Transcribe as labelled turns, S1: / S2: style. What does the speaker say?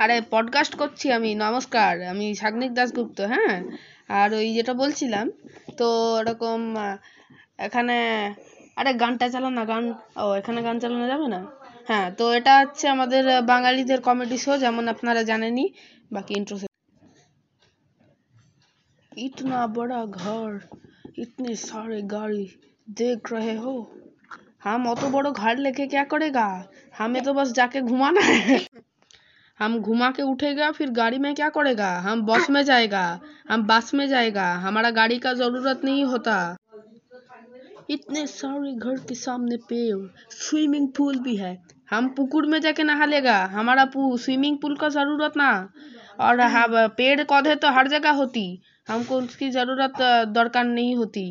S1: আরে পডকাস্ট করছি আমি নমস্কার আমি সাগ্নিক দাশগুপ্ত হ্যাঁ আর ওই যেটা বলছিলাম তো এরকম আহ, এখানে আরে গানটা চালাও না গান ও এখানে গান চালানো যাবে না হ্যাঁ তো এটা হচ্ছে আমাদের আহ, বাঙালিদের কমেডি শো যেমন আপনারা জানেনই বাকি ইন্ট্রো इतना बड़ा घर इतने सारे गाड़ी देख रहे हो हम অত বড় घर लेके क्या करेगा हमें तो बस जाके घुमाना है हम घुमा के उठेगा, फिर गाड़ी में क्या करेगा? हम बस में जाएगा, हम बस में जाएगा। हमारा गाड़ी का ज़रूरत नहीं होता। इतने सारे घर के सामने पेड़ स्विमिंग पूल भी है। हम पुकुर में जाके नहा लेगा। हमारा स्विमिंग पूल का ज़रूरत ना। और हाँ पेड़ पौधे तो हर जगह होती। हमको उसकी ज़रूरत दरकार नहीं होती।